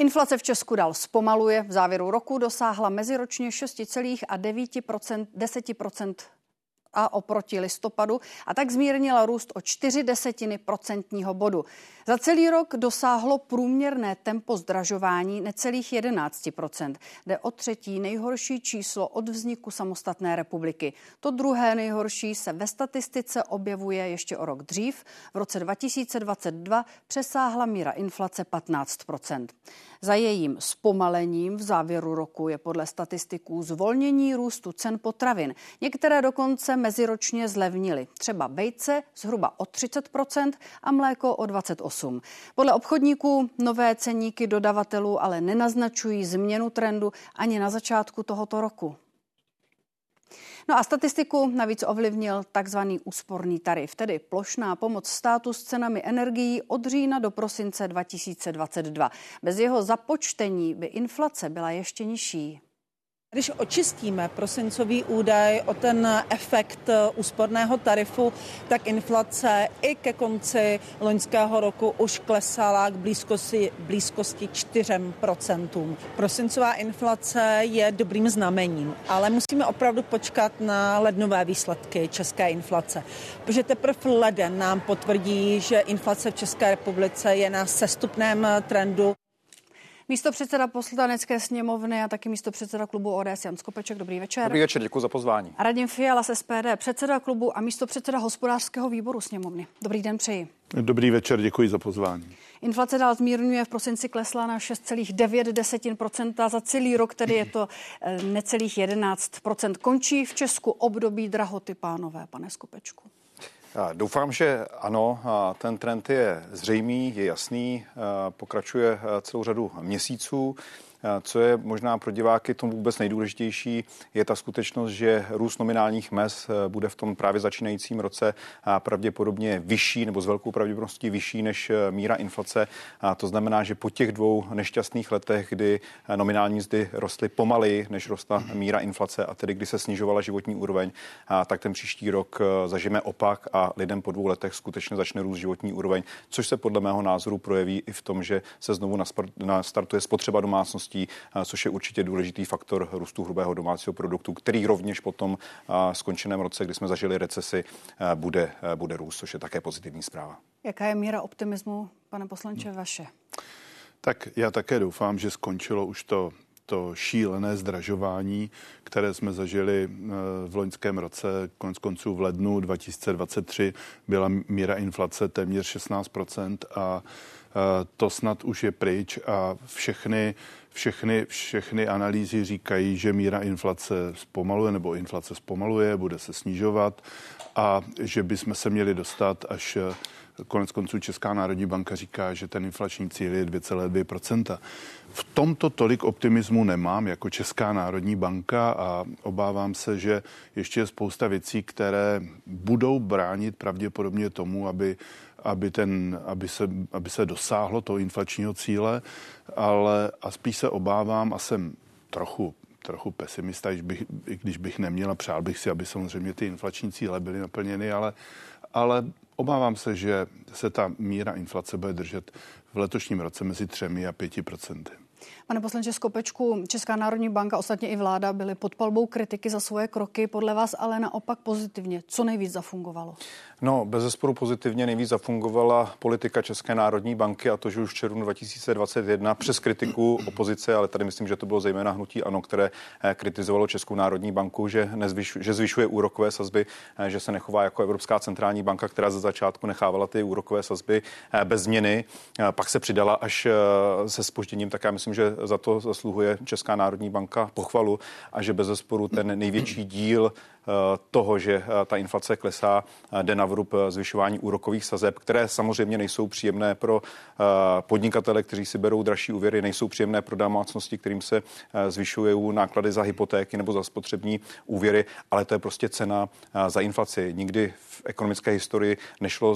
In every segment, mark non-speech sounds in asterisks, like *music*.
Inflace v Česku dál zpomaluje. V závěru roku dosáhla meziročně 6,9 a oproti listopadu a tak zmírnila růst o 4 desetiny procentního bodu. Za celý rok dosáhlo průměrné tempo zdražování necelých 11% Jde o třetí nejhorší číslo od vzniku samostatné republiky. To druhé nejhorší se ve statistice objevuje ještě o rok dřív. V roce 2022 přesáhla míra inflace 15% za jejím zpomalením v závěru roku je podle statistiků zvolnění růstu cen potravin. Některé dokonce meziročně zlevnily. Třeba vejce zhruba o 30% a mléko o 28 Podle obchodníků nové ceníky dodavatelů ale nenaznačují změnu trendu ani na začátku tohoto roku. No a statistiku navíc ovlivnil takzvaný úsporný tarif, tedy plošná pomoc státu s cenami energií od října do prosince 2022. Bez jeho započtení by inflace byla ještě nižší. Když očistíme prosincový údaj o ten efekt úsporného tarifu, tak inflace i ke konci loňského roku už klesala k blízkosti, blízkosti 4%. Prosincová inflace je dobrým znamením, ale musíme opravdu počkat na lednové výsledky české inflace, protože teprve leden nám potvrdí, že inflace v České republice je na sestupném trendu. Místo předseda poslanecké sněmovny a taky místo předseda klubu ODS Jan Skopeček. Dobrý večer. Dobrý večer, děkuji za pozvání. Radim Fiala z SPD, předseda klubu a místo předseda hospodářského výboru sněmovny. Dobrý den přeji. Dobrý večer, děkuji za pozvání. Inflace dál zmírňuje, v prosinci klesla na 6,9%, za celý rok tedy je to eh, necelých 11%. Končí v Česku období drahoty, pánové, pane Skopečku. Doufám, že ano, ten trend je zřejmý, je jasný, pokračuje celou řadu měsíců. Co je možná pro diváky tomu vůbec nejdůležitější, je ta skutečnost, že růst nominálních mez eh, bude v tom právě začínajícím roce pravděpodobně vyšší nebo s velkou pravděpodobností vyšší než eh, míra inflace. A to znamená, že po těch dvou nešťastných letech, kdy eh, nominální mzdy rostly pomaleji, než rostla míra inflace a tedy kdy se snižovala životní úroveň, tak ten příští rok zažijeme opak a lidem po dvou letech skutečně začne růst životní úroveň, což se podle mého názoru projeví i v tom, že se znovu nastartuje spotřeba domácností domácností, což je určitě důležitý faktor růstu hrubého domácího produktu, který rovněž potom skončeném roce, kdy jsme zažili recesi, bude, bude růst, což je také pozitivní zpráva. Jaká je míra optimismu, pane poslanče, vaše? Tak já také doufám, že skončilo už to to šílené zdražování, které jsme zažili v loňském roce, konec konců v lednu 2023 byla míra inflace téměř 16% a to snad už je pryč a všechny všechny, všechny analýzy říkají, že míra inflace zpomaluje nebo inflace zpomaluje, bude se snižovat a že bychom se měli dostat až konec konců Česká národní banka říká, že ten inflační cíl je 2,2%. V tomto tolik optimismu nemám jako Česká národní banka a obávám se, že ještě je spousta věcí, které budou bránit pravděpodobně tomu, aby aby, ten, aby, se, aby se dosáhlo toho inflačního cíle, ale a spíš se obávám a jsem trochu trochu pesimista, když bych, když bych neměl a přál bych si, aby samozřejmě ty inflační cíle byly naplněny, ale, ale obávám se, že se ta míra inflace bude držet v letošním roce mezi 3 a 5 procenty. Pane poslanče Skopečku, Česká národní banka, ostatně i vláda byly pod palbou kritiky za svoje kroky, podle vás ale naopak pozitivně. Co nejvíc zafungovalo? No, bez zesporu pozitivně nejvíc zafungovala politika České národní banky a to, že už v červnu 2021 přes kritiku opozice, ale tady myslím, že to bylo zejména hnutí ANO, které eh, kritizovalo Českou národní banku, že, nezvyš, že zvyšuje úrokové sazby, eh, že se nechová jako Evropská centrální banka, která ze začátku nechávala ty úrokové sazby eh, bez změny, pak se přidala až se spožděním, tak já myslím, že za to zasluhuje Česká národní banka pochvalu a že bez zesporu ten největší díl Eh, toho, že eh, ta inflace klesá, eh, jde na vrub zvyšování úrokových sazeb, které samozřejmě nejsou příjemné pro podnikatele, kteří si berou dražší úvěry, nejsou příjemné pro domácnosti, kterým se zvyšují náklady za hypotéky nebo za spotřební úvěry, ale to je prostě cena za inflaci. Nikdy v ekonomické historii nešlo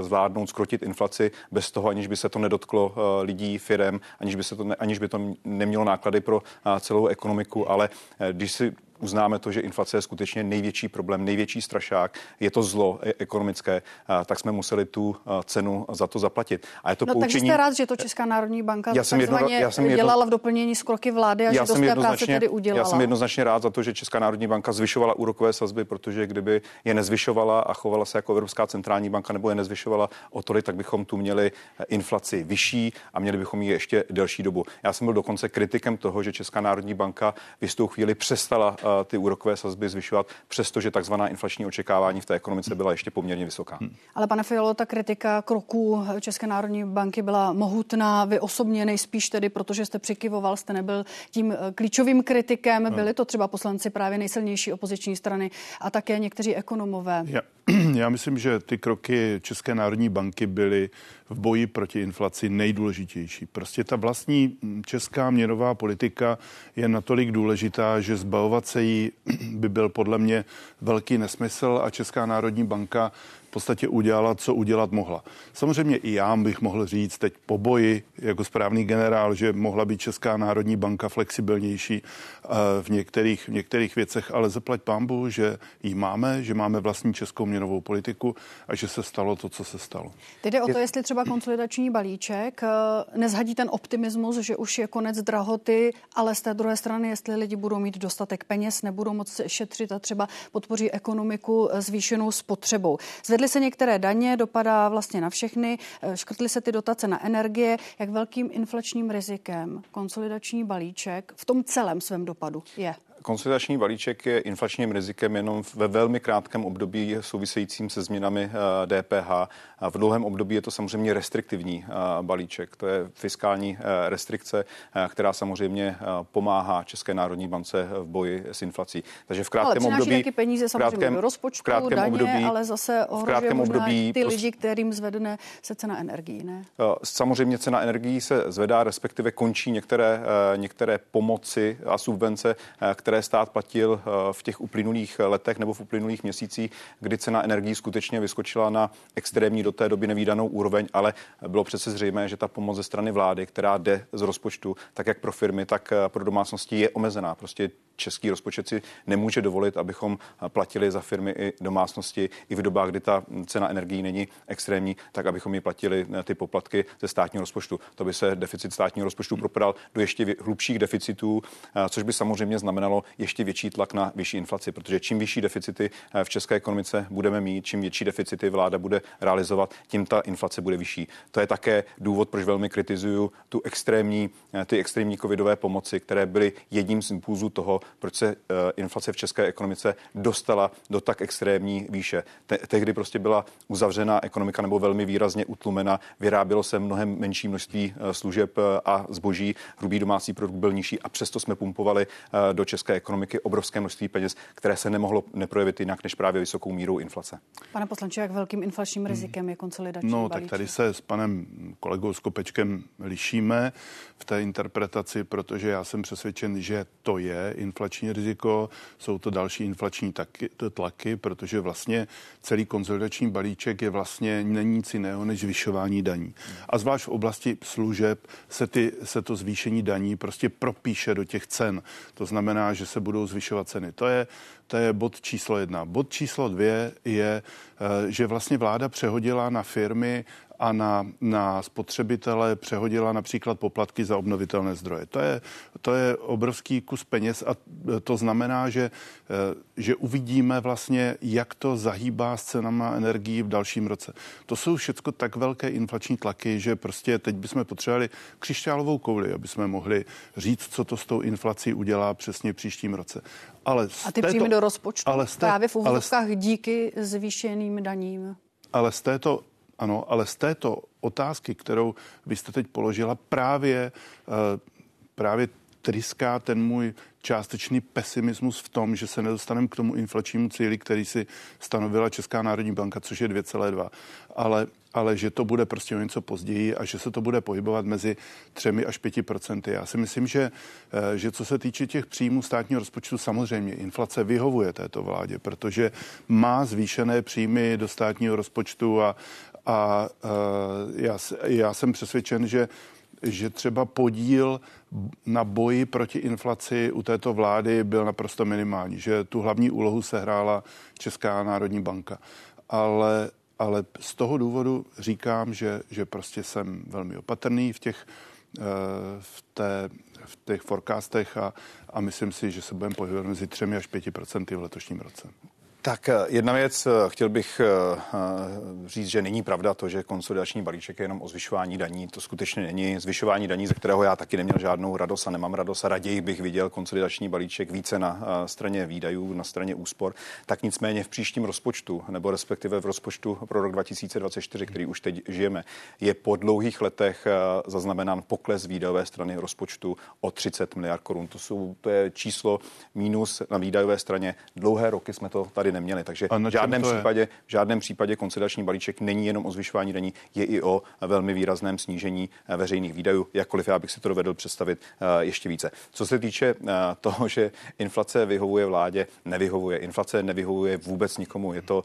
zvládnout, skrotit inflaci bez toho, aniž by se to nedotklo lidí, firem, aniž by, se to, aniž by to nemělo náklady pro celou ekonomiku, ale když si uznáme to, že inflace je skutečně největší problém, největší strašák, je to zlo e- ekonomické, tak jsme museli tu cenu za to zaplatit. A je to no, poučení... takže jste rád, že to Česká národní banka já jsem jedno, já jsem jedno, dělala v doplnění z kroky vlády a já že to z té práce tedy udělala. Já jsem jednoznačně rád za to, že Česká národní banka zvyšovala úrokové sazby, protože kdyby je nezvyšovala a chovala se jako Evropská centrální banka nebo je nezvyšovala o tolik, tak bychom tu měli inflaci vyšší a měli bychom ji ještě delší dobu. Já jsem byl dokonce kritikem toho, že Česká národní banka v jistou chvíli přestala uh, ty úrokové sazby zvyšovat, přestože takzvaná inflační očekávání v té ekonomice byla ještě poměrně vysoká. Hmm. Ale pane Fialo, ta kritika kroků České národní banky byla mohutná. Vy osobně nejspíš tedy, protože jste přikyvoval, jste nebyl tím eh, klíčovým kritikem. Hmm. Byli to třeba poslanci právě nejsilnější opoziční strany a také někteří ekonomové. Já, *clears throat* já myslím, že ty kroky České národní banky byly v boji proti inflaci nejdůležitější. Prostě ta vlastní česká měnová politika je natolik důležitá, že zbavovat se jí *clears throat* by byl podle mě velký nesmysl a Česká národní banka podstatě udělala, co udělat mohla. Samozřejmě i já bych mohl říct teď po boji jako správný generál, že mohla být Česká národní banka flexibilnější eh, v některých, v některých věcech, ale zaplať pámbu, že ji máme, že máme vlastní českou měnovou politiku a že se stalo to, co se stalo. Teď jde o to, jestli třeba konsolidační balíček eh, nezhadí ten optimismus, že už je konec drahoty, ale z té druhé strany, jestli lidi budou mít dostatek peněz, nebudou moc šetřit a třeba podpoří ekonomiku eh, zvýšenou spotřebou. Zvedli Zvedly se některé daně, dopadá vlastně na všechny, eh, škrtly se ty dotace na energie. Jak velkým inflačním rizikem konsolidační balíček v tom celém svém dopadu je? Konsolidační balíček je inflačním rizikem jenom ve velmi krátkém období souvisejícím se změnami DPH. Eh, a v dlouhém období je to samozřejmě restriktivní eh, balíček. To je fiskální eh, restrikce, která samozřejmě pomáhá České národní bance v boji s inflací. Takže v krátkém ale období. taky peníze samozřejmě krátkém, do rozpočtu, v krátkém daně, období, ale zase v krátkém období ty lidi, kterým zvedne se cena energií, ne? Samozřejmě cena energií se zvedá, respektive končí některé, některé pomoci a subvence, které které stát platil eh, v těch uplynulých letech nebo v uplynulých měsících, kdy cena energií skutečně vyskočila na extrémní do té doby nevýdanou úroveň, ale bylo přece zřejmé, že ta pomoc ze strany vlády, která jde z rozpočtu, tak jak pro firmy, tak eh, pro domácnosti je omezená. Prostě český rozpočet si nemůže dovolit, abychom platili za firmy i domácnosti i v dobách, kdy ta cena energií není extrémní, tak abychom ji platili eh, ty poplatky ze státního rozpočtu. To by se deficit státního rozpočtu propadal do ještě hlubších deficitů, eh, což by samozřejmě znamenalo ještě větší tlak na vyšší inflaci, protože čím vyšší deficity eh, v české ekonomice budeme mít, čím větší deficity vláda bude realizovat, tím ta inflace bude vyšší. To je také důvod, proč velmi kritizuju tu extrémní, ty extrémní covidové pomoci, které byly jedním z impulzů toho, proč se eh, inflace v české ekonomice dostala do tak extrémní výše. Te- tehdy prostě byla uzavřená ekonomika nebo velmi výrazně utlumena, vyrábělo se mnohem menší množství eh, služeb eh, a zboží, hrubý domácí produkt byl nižší a přesto jsme pumpovali do české ekonomiky obrovské množství peněz, které se nemohlo neprojevit jinak než právě vysokou mírou inflace. Pane poslanče, jak velkým inflačním rizikem je konsolidační No, balíček? tak tady se s panem kolegou Skopečkem lišíme v té interpretaci, protože já jsem přesvědčen, že to je inflační riziko, jsou to další inflační taky, tlaky, protože vlastně celý konsolidační balíček je vlastně není nic jiného než zvyšování daní. A zvlášť v oblasti služeb se, ty, se to zvýšení daní prostě propíše do těch cen. To znamená, že se budou zvyšovat ceny. To je, to je bod číslo jedna. Bod číslo dvě je, eh, že vlastně vláda přehodila na firmy a na, na spotřebitele přehodila například poplatky za obnovitelné zdroje. To je, to je obrovský kus peněz a to znamená, že, eh, že uvidíme vlastně, jak to zahýbá s cenama energií v dalším roce. To jsou všechno tak velké inflační tlaky, že prostě teď bychom potřebovali křišťálovou kouli, aby jsme mohli říct, co to s tou inflací udělá přesně v příštím roce. Ale a ty této, příjmy do rozpočtu ale té, právě v úvodovkách díky zvýšeným daním. Ale z této ano, ale z této otázky, kterou vy jste teď položila, právě, eh, právě tryská ten můj částečný pesimismus v tom, že se nedostaneme k tomu inflačnímu cíli, který si stanovila Česká národní banka, což je 2,2. Ale, ale že to bude prostě o něco později a že se to bude pohybovat mezi 3 až 5 procenty. Já si myslím, že, eh, že co se týče těch příjmů státního rozpočtu, samozřejmě inflace vyhovuje této vládě, protože má zvýšené příjmy do státního rozpočtu a, a uh, já, já jsem přesvědčen, že že třeba podíl na boji proti inflaci u této vlády byl naprosto minimální, že tu hlavní úlohu sehrála Česká národní banka. Ale, ale z toho důvodu říkám, že, že prostě jsem velmi opatrný v těch, eh, v té, v těch forecastech a, a myslím si, že se budeme pohybovat mezi 3 až 5% v letošním roce. Tak eh, jedna věc, eh, chtěl bych eh, říct, že není pravda to, že konsolidační balíček je jenom o zvyšování daní. To skutečně není zvyšování daní, ze kterého já taky neměl žádnou radost a nemám radost a raději bych viděl konsolidační balíček více na straně výdajů, na straně úspor. Tak nicméně v příštím rozpočtu, nebo respektive v rozpočtu pro rok 2024, který už teď žijeme, je po dlouhých letech zaznamenán pokles výdajové strany rozpočtu o 30 miliard korun. To, jsou, to je číslo mínus na výdajové straně. Dlouhé roky jsme to tady neměli. Takže v žádném, případě, v žádném případě konsolidační balíček není jenom o zvyšování daní, je i o velmi výrazném snížení eh, veřejných výdajů, jakkoliv já bych si to dovedl představit eh, ještě více. Co se týče eh, toho, že inflace vyhovuje vládě, nevyhovuje. Inflace nevyhovuje vůbec nikomu. Je to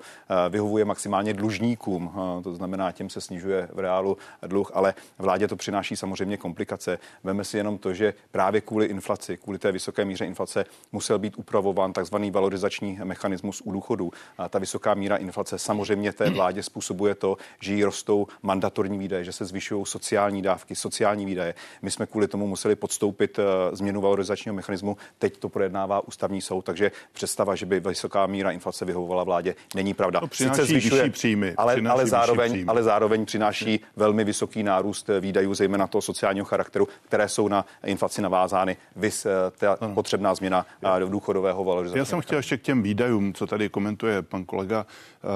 vyhovuje maximálně dlužníkům, to znamená, tím se snižuje v reálu dluh, ale vládě to přináší samozřejmě komplikace. Veme si jenom to, že právě kvůli inflaci, kvůli té vysoké míře inflace musel být upravován takzvaný valorizační mechanismus u důchodů. A ta vysoká míra inflace samozřejmě té vládě způsobuje to, že jí rostou mandatorní výdaje, že se zvyšují sociální dávky, sociální výdaje. My jsme kvůli tomu museli podstoupit eh, změnu valorizačního mechanismu. Teď to projednává ústavní soud, takže představa, že by vysoká míra inflace vyhovovala vládě, není pravda. To Sice zvyšuje příjmy, ale, ale, zároveň, příjmy. ale zároveň přináší velmi vysoký nárůst eh, výdajů, zejména toho sociálního charakteru, které jsou na inflaci navázány. Vys eh, ta potřebná změna důchodového valorizace. Já jsem chtěl ještě k těm výdajům, co tady komentuje pan kolega, eh,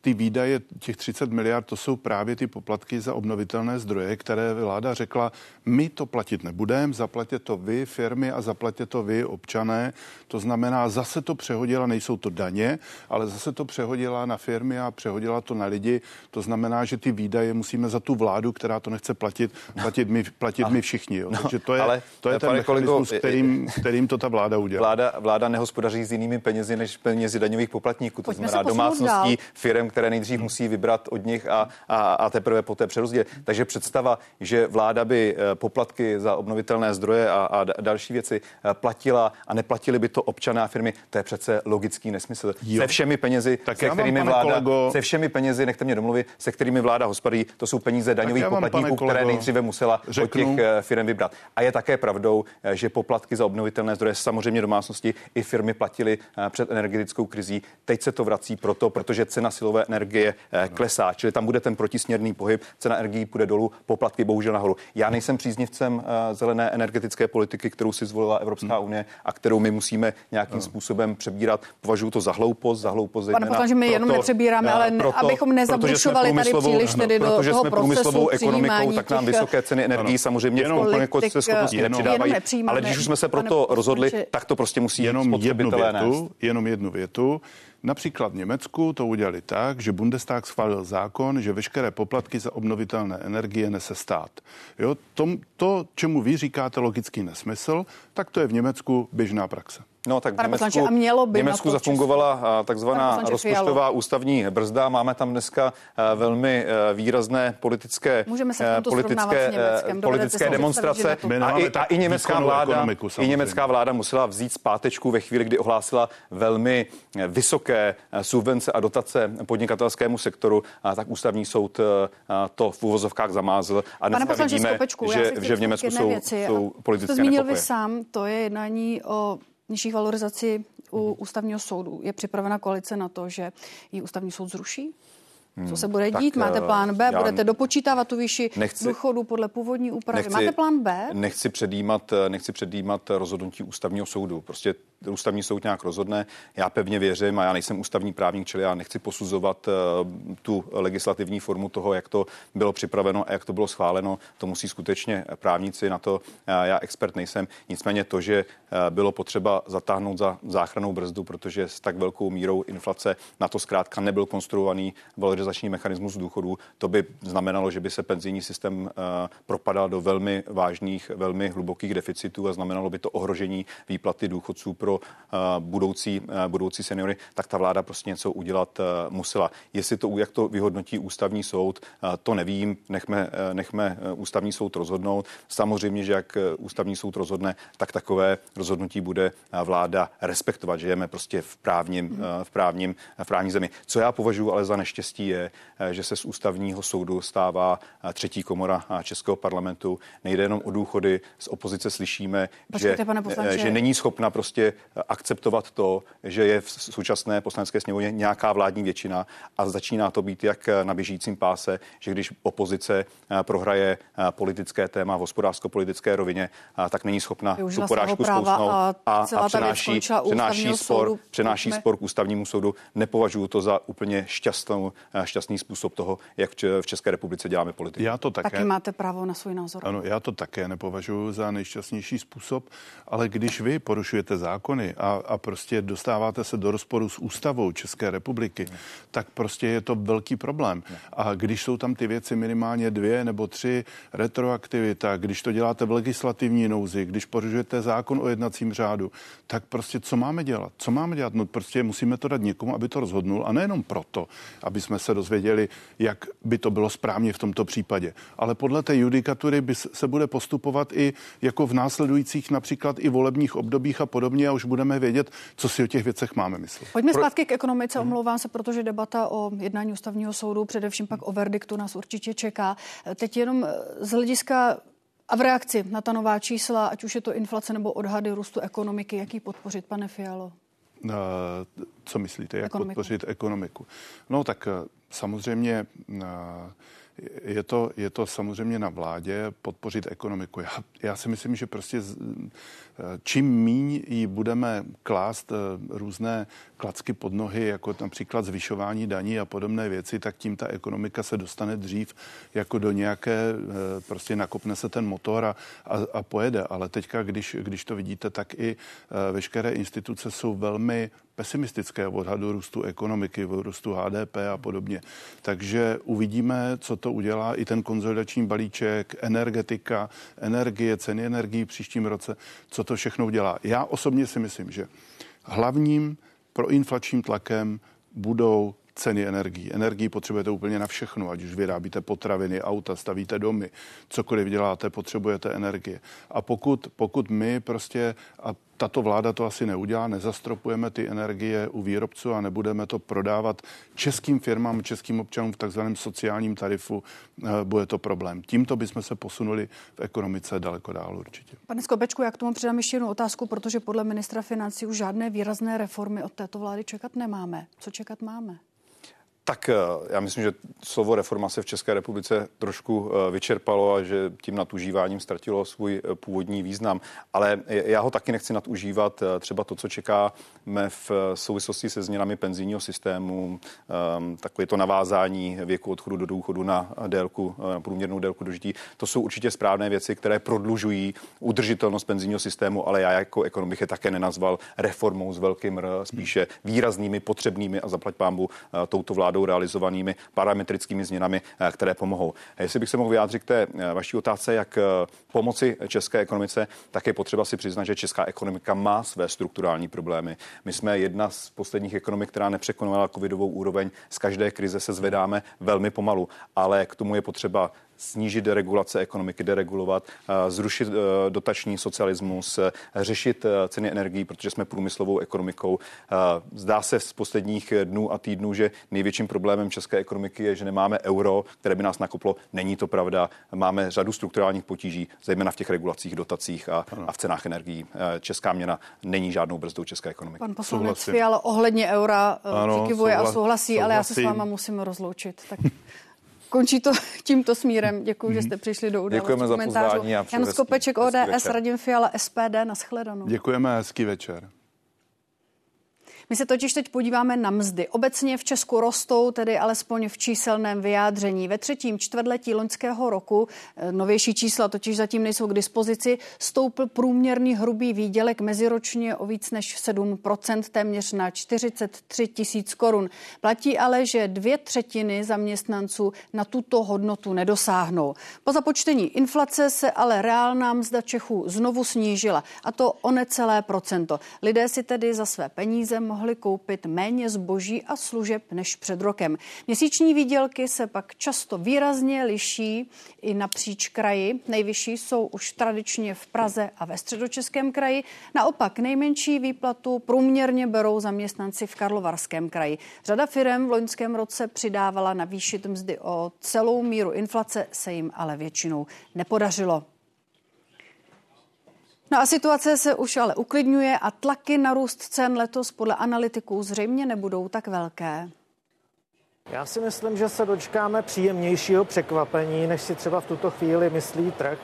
ty výdaje těch 30 miliard, to jsou právě ty poplatky za obnovitelné zdroje, které vláda řekla, my to platit nebudeme, zaplatě to vy, firmy a zaplatě to vy, občané. To znamená, zase to přehodila, nejsou to daně, ale zase to přehodila na firmy a přehodila to na lidi. To znamená, že ty výdaje musíme za tu vládu, která to nechce platit, platit my, platit my *laughs* všichni. Jo. No, Takže to je, ale, to je ten mechanismus, kolego, kterým, kterým to ta vláda udělá. Vláda, vláda nehospodaří s jinými penězi než penězi daňových poplatníků. To Pojďme znamená domácností, firm, které nejdřív musí vybrat od nich a, a, a teprve poté přerozdělit. Takže představa, že vláda by eh, poplatky za obnovitelné zdroje a, a další věci eh, platila a neplatili by to občané a firmy, to je přece logický nesmysl. Jo. Se všemi penězi, tak se kterými vláda, kolego... se všemi penězi, nechte mě domluvit, se kterými vláda hospodaří, to jsou peníze daňových poplatníků, které nejdříve musela řeknu... od těch eh, firm vybrat. A je také pravdou, že poplatky za obnovitelné zdroje samozřejmě domácnosti i firmy platili před energetickou krizí. Teď se to vrací proto, protože cena silové energie eh, klesá, čili tam bude ten protisměrný pohyb, cena energií půjde dolů, poplatky bohužel nahoru. Já nejsem příznivcem eh, zelené energetické politiky, kterou si zvolila Evropská hmm. unie a kterou my musíme nějakým způsobem přebírat. Považuji to za hloupost, za hloupost. Pane poslanče, my jenom nepřebíráme, ale proto, abychom nezabrušovali tady příliš tedy do protože toho jsme průmyslovou ekonomikou, tak nám vysoké ceny energií samozřejmě v konkurenceschopnosti schopnosti nepřidávají. Ale když už jsme se proto rozhodli, tak to prostě musí jenom jednu větu, jenom jednu větu. Například v Německu to udělali tak, že Bundestag schválil zákon, že veškeré poplatky za obnovitelné energie nese stát. Jo, tom, to, čemu vy říkáte logický nesmysl, tak to je v Německu běžná praxe. No tak v Německu, a mělo by Německu zafungovala takzvaná rozpočtová Fialo. ústavní brzda. Máme tam dneska velmi výrazné politické, Můžeme se politické, politické demonstrace. A i, a i německá vláda, i německá vláda musela vzít zpátečku ve chvíli, kdy ohlásila velmi vysoké subvence a dotace podnikatelskému sektoru, a tak ústavní soud to v úvozovkách zamázl. A dneska vidíme, Skopečku, že, že v Německu jsou, jsou politické To zmínil vy sám, to je jednání o nižší valorizaci u mhm. ústavního soudu. Je připravena koalice na to, že ji ústavní soud zruší? Co se bude dít? Tak, Máte eh, plán B? Budete dopočítávat tu výši nechci, důchodu podle původní úpravy? Nechci, Máte plán B? Nechci předjímat, nechci předjímat rozhodnutí ústavního soudu. Prostě ústavní soud nějak rozhodne. Já pevně věřím a já nejsem ústavní právník, čili já nechci posuzovat uh, tu legislativní formu toho, jak to bylo připraveno a jak to bylo schváleno. To musí skutečně právníci na to. Uh, já expert nejsem. Nicméně to, že uh, bylo potřeba zatáhnout za záchranou brzdu, protože s tak velkou mírou inflace na to zkrátka nebyl konstruovaný valorizační mechanismus důchodů, to by znamenalo, že by se penzijní systém propadal do velmi vážných, velmi hlubokých deficitů a znamenalo by to ohrožení výplaty důchodců pro pro budoucí, budoucí seniory, tak ta vláda prostě něco udělat musela. Jestli to, jak to vyhodnotí ústavní soud, to nevím, nechme, nechme ústavní soud rozhodnout. Samozřejmě, že jak ústavní soud rozhodne, tak takové rozhodnutí bude vláda respektovat. Žijeme prostě v právním, v právním, v právní zemi. Co já považuji ale za neštěstí je, že se z ústavního soudu stává třetí komora Českého parlamentu. Nejde jenom o důchody, z opozice slyšíme, Počkejte, že, že není schopna prostě akceptovat to, že je v současné poslanecké sněmovně nějaká vládní většina a začíná to být jak na běžícím páse, že když opozice prohraje politické téma v hospodářsko-politické rovině, tak není schopna tu porážku zkousnout a, a, a přenáší, přenáší, spor, přenáší spor k ústavnímu soudu. Nepovažuji to za úplně šťastnou, šťastný způsob toho, jak v České republice děláme politiku. Já to také. Taky máte právo na svůj názor. Ano, já to také nepovažuji za nejšťastnější způsob, ale když vy porušujete zákony a, a prostě dostáváte se do rozporu s ústavou České republiky, ne. tak prostě je to velký problém. Ne. A když jsou tam ty věci minimálně dvě nebo tři, retroaktivita, když to děláte v legislativní nouzi, když porušujete zákon o jednacím řádu, tak prostě co máme dělat? Co máme dělat? No prostě musíme to dát někomu, aby to rozhodnul a nejenom proto, aby jsme se dozvěděli, jak by to bylo správně v tomto případě. Ale podle té judikatury by se bude postupovat i jako v následujících například i volebních obdobích a podobně a už budeme vědět, co si o těch věcech máme myslet. Pojďme Pro... zpátky k ekonomice, omlouvám se, protože debata o jednání ústavního soudu, především pak o verdiktu nás určitě čeká. Teď jenom z hlediska a v reakci na ta nová čísla, ať už je to inflace nebo odhady růstu ekonomiky, jaký podpořit, pane Fialo? Co myslíte, jak ekonomiku. podpořit ekonomiku? No tak eh, samozřejmě eh, je to, je to samozřejmě na vládě podpořit ekonomiku. Já, já si myslím, že prostě čím míň jí budeme klást eh, různé klacky pod nohy, jako například zvyšování daní a podobné věci, tak tím ta ekonomika se dostane dřív jako do nějaké, eh, prostě nakopne se ten motor a, a, a pojede. Ale teďka, když, když to vidíte, tak i eh, veškeré instituce jsou velmi pesimistické v odhadu růstu ekonomiky, v růstu HDP a podobně. Takže uvidíme, co to udělá i ten konzolidační balíček, energetika, energie, ceny energií v příštím roce, co to všechno udělá. Já osobně si myslím, že hlavním proinflačním tlakem budou ceny energií. Energii potřebujete úplně na všechno, ať už vyrábíte potraviny, auta, stavíte domy, cokoliv děláte, potřebujete energie. A pokud, pokud my prostě, a tato vláda to asi neudělá, nezastropujeme ty energie u výrobců a nebudeme to prodávat českým firmám, českým občanům v takzvaném sociálním tarifu, eh, bude to problém. Tímto bychom se posunuli v ekonomice daleko dál určitě. Pane Skobečku, jak tomu přidám ještě jednu otázku, protože podle ministra financí už žádné výrazné reformy od této vlády čekat nemáme. Co čekat máme? Tak eh, já myslím, že slovo reforma se v České republice trošku eh, vyčerpalo a že tím nadužíváním ztratilo svůj eh, původní význam. Ale já ho taky nechci nadužívat. Třeba to, co čekáme v souvislosti se změnami penzijního systému, ehm, takové to navázání věku odchodu do důchodu na délku, na průměrnou délku dožití, to jsou určitě správné věci, které prodlužují udržitelnost penzijního systému, ale já jako ekonom bych je také nenazval reformou s velkým R, spíše výraznými, potřebnými a zaplať pámbu touto vládou vládou realizovanými parametrickými změnami, eh, které pomohou. Jestli bych se mohl vyjádřit k té eh, vaší otázce, jak eh, pomoci české ekonomice, tak je potřeba si přiznat, že česká ekonomika má své strukturální problémy. My jsme jedna z posledních ekonomik, která nepřekonovala covidovou úroveň. Z každé krize se zvedáme velmi pomalu, ale k tomu je potřeba snížit deregulace ekonomiky, deregulovat, eh, zrušit eh, dotační socialismus, eh, řešit ceny energií, protože jsme průmyslovou ekonomikou. Zdá se z posledních dnů a týdnů, že největším problémem české ekonomiky je, že nemáme euro, které by nás nakoplo. Není to pravda. Máme řadu strukturálních potíží, zejména v těch regulacích, dotacích a, a v cenách energií. Česká měna není žádnou brzdou české ekonomiky. Pan poslanec Fiala ohledně eura ano, a souhlasí, souhlasí, ale já se s váma musím rozloučit. Tak *laughs* Končí to *laughs* tímto smírem. Děkuji, že jste přišli do události Děkujeme za pozvání. A Jan Skopeček, ODS, Radim Fiala, SPD, nashledanou. Děkujeme, hezký večer. My se totiž teď podíváme na mzdy. Obecně v Česku rostou, tedy alespoň v číselném vyjádření. Ve třetím čtvrtletí loňského roku, eh, novější čísla totiž zatím nejsou k dispozici, stoupl průměrný hrubý výdělek meziročně o víc než 7%, téměř na 43 tisíc korun. Platí ale, že dvě třetiny zaměstnanců na tuto hodnotu nedosáhnou. Po započtení inflace se ale reálná mzda Čechů znovu snížila, a to o necelé procento. Lidé si tedy za své peníze mohli koupit méně zboží a služeb než před rokem. Měsíční výdělky se pak často výrazně liší i napříč kraji. Nejvyšší jsou už tradičně v Praze a ve středočeském kraji. Naopak nejmenší výplatu průměrně berou zaměstnanci v Karlovarském kraji. Řada firm v loňském roce přidávala navýšit mzdy o celou míru inflace, se jim ale většinou nepodařilo. No a situace se už ale uklidňuje a tlaky na růst cen letos podle analytiků zřejmě nebudou tak velké. Já si myslím, že se dočkáme příjemnějšího překvapení, než si třeba v tuto chvíli myslí trh.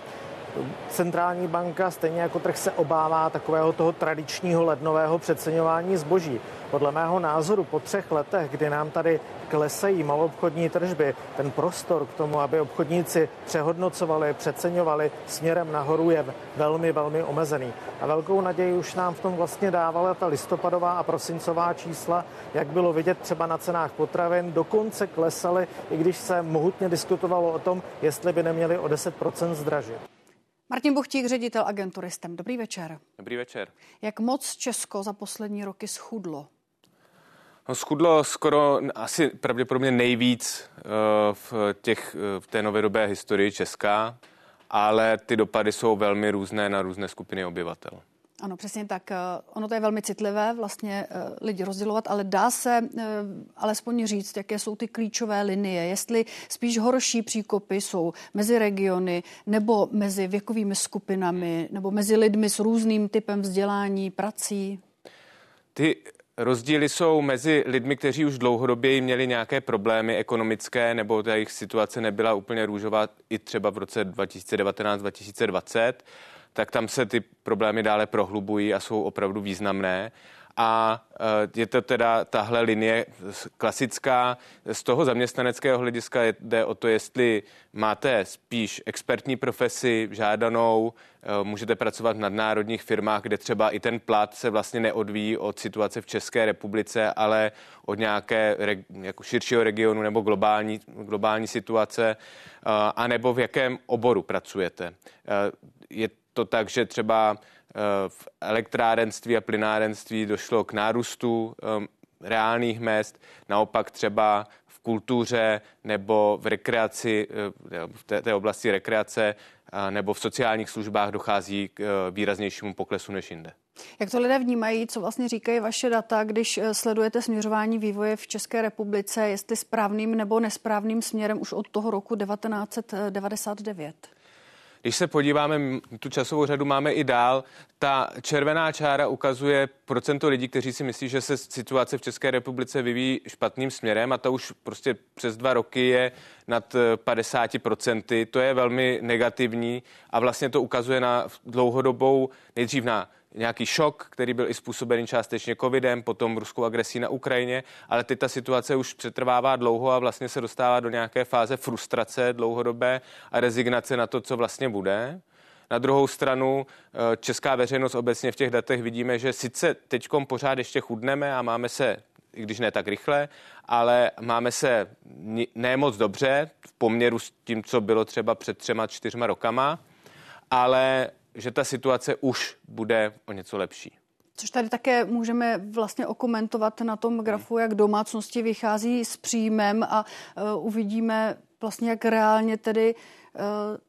Centrální banka, stejně jako trh, se obává takového toho tradičního lednového přeceňování zboží. Podle mého názoru po třech letech, kdy nám tady klesají malobchodní tržby, ten prostor k tomu, aby obchodníci přehodnocovali, přeceňovali směrem nahoru je velmi, velmi omezený. A velkou naději už nám v tom vlastně dávala ta listopadová a prosincová čísla, jak bylo vidět třeba na cenách potravin, dokonce klesaly, i když se mohutně diskutovalo o tom, jestli by neměli o 10% zdražit. Martin Buchtík, ředitel agenturistem. Dobrý večer. Dobrý večer. Jak moc Česko za poslední roky schudlo? No, schudlo skoro asi pravděpodobně nejvíc uh, v, těch, uh, v té novodobé historii Česká, ale ty dopady jsou velmi různé na různé skupiny obyvatel. Ano, přesně tak. Eh, ono to je velmi citlivé vlastně lidi rozdělovat, ale dá se alespoň říct, jaké jsou ty klíčové linie. Jestli spíš horší příkopy jsou mezi regiony nebo mezi věkovými skupinami nebo mezi lidmi s různým typem vzdělání, prací? Ty Rozdíly jsou mezi lidmi, kteří už dlouhodobě měli nějaké problémy ekonomické, nebo ta jejich situace nebyla úplně růžová i třeba v roce 2019-2020, tak tam se ty problémy dále prohlubují a jsou opravdu významné a e, je to teda tahle linie klasická. Z toho zaměstnaneckého hlediska jde o to, jestli máte spíš expertní profesi žádanou, e, můžete pracovat v nadnárodních firmách, kde třeba i ten plat se vlastně neodvíjí od situace v České republice, ale od nějaké jako širšího regionu nebo globální, globální situace, e, a nebo v jakém oboru pracujete. Je to tak, že třeba v elektrárenství a plynárenství došlo k nárůstu um, reálných mest, naopak třeba v kultuře nebo v rekreaci, eh, v té, té oblasti rekreace nebo v sociálních službách dochází k eh, výraznějšímu poklesu než jinde. Jak to lidé vnímají, co vlastně říkají vaše data, když eh, sledujete směřování vývoje v České republice, jestli správným nebo nesprávným směrem už od toho roku 1999? Když se podíváme, tu časovou řadu máme i dál, ta červená čára ukazuje procento lidí, kteří si myslí, že se situace v České republice vyvíjí špatným směrem a to už prostě přes dva roky je nad 50%. Eh, to je velmi negativní a vlastně to ukazuje na dlouhodobou, nejdřív na nějaký šok, který byl i způsobený částečně covidem, potom ruskou agresí na Ukrajině, ale teď ta situace už přetrvává dlouho a vlastně se dostává do nějaké fáze frustrace dlouhodobé a rezignace na to, co vlastně bude. Na druhou stranu eh, česká veřejnost obecně v těch datech vidíme, že sice teďkom pořád ještě chudneme a máme se, i když ne tak rychle, ale máme se ne moc dobře v poměru s tím, co bylo třeba před třema, čtyřma rokama, ale že ta situace už bude o něco lepší. Což tady také můžeme vlastně okomentovat na tom grafu, jak domácnosti vychází s příjmem a uh, uvidíme vlastně, jak reálně tedy uh,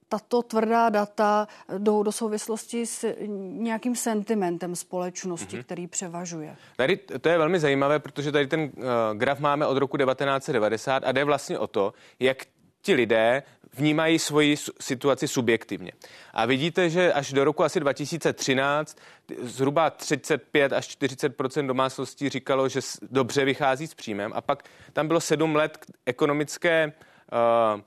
tato tvrdá data jdou do souvislosti s nějakým sentimentem společnosti, mm-hmm. který převažuje. Tady to je velmi zajímavé, protože tady ten uh, graf máme od roku 1990 a jde vlastně o to, jak ti lidé vnímají svoji situaci subjektivně. A vidíte, že až do roku asi 2013 zhruba 35 až 40% domácností říkalo, že dobře vychází s příjmem a pak tam bylo sedm let ekonomické uh,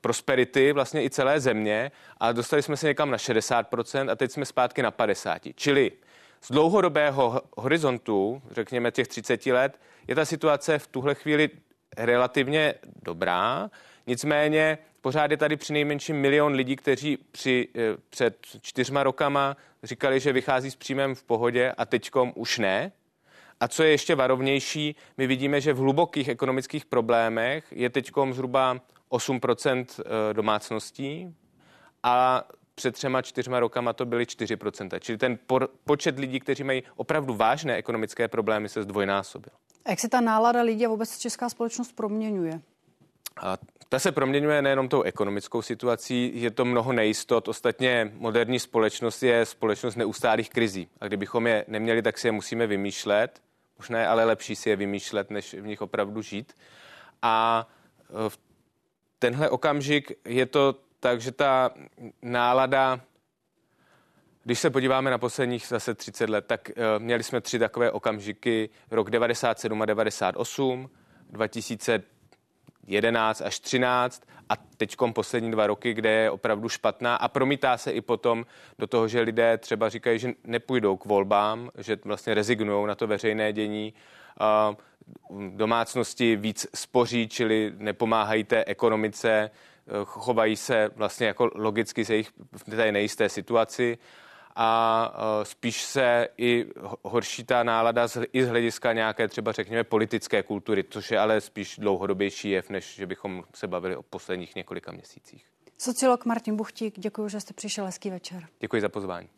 prosperity vlastně i celé země a dostali jsme se někam na 60% a teď jsme zpátky na 50%. Čili Z dlouhodobého horizontu, řekněme těch 30 let, je ta situace v tuhle chvíli relativně dobrá. Nicméně pořád je tady při nejmenším milion lidí, kteří při, eh, před čtyřma rokama říkali, že vychází s příjmem v pohodě a teďkom už ne. A co je ještě varovnější, my vidíme, že v hlubokých ekonomických problémech je teďkom zhruba 8% eh, domácností a před třema, čtyřma rokama to byly 4%. Čili ten por, počet lidí, kteří mají opravdu vážné ekonomické problémy, se zdvojnásobil. A jak se ta nálada lidí a vůbec česká společnost proměňuje? A ta se proměňuje nejenom tou ekonomickou situací, je to mnoho nejistot. Ostatně moderní společnost je společnost neustálých krizí. A kdybychom je neměli, tak si je musíme vymýšlet. Možná je ale lepší si je vymýšlet, než v nich opravdu žít. A e, v tenhle okamžik je to tak, že ta nálada když se podíváme na posledních zase 30 let, tak uh, měli jsme tři takové okamžiky, rok 97 a 98, 2011 až 13 a teď poslední dva roky, kde je opravdu špatná. A promítá se i potom do toho, že lidé třeba říkají, že nepůjdou k volbám, že vlastně rezignují na to veřejné dění, uh, domácnosti víc spoří, čili nepomáhají té ekonomice, chovají se vlastně jako logicky se jich v té nejisté situaci a spíš se i horší ta nálada z, i z hlediska nějaké třeba řekněme politické kultury, což je ale spíš dlouhodobější jev, než že bychom se bavili o posledních několika měsících. Sociolog Martin Buchtík, děkuji, že jste přišel. Hezký večer. Děkuji za pozvání.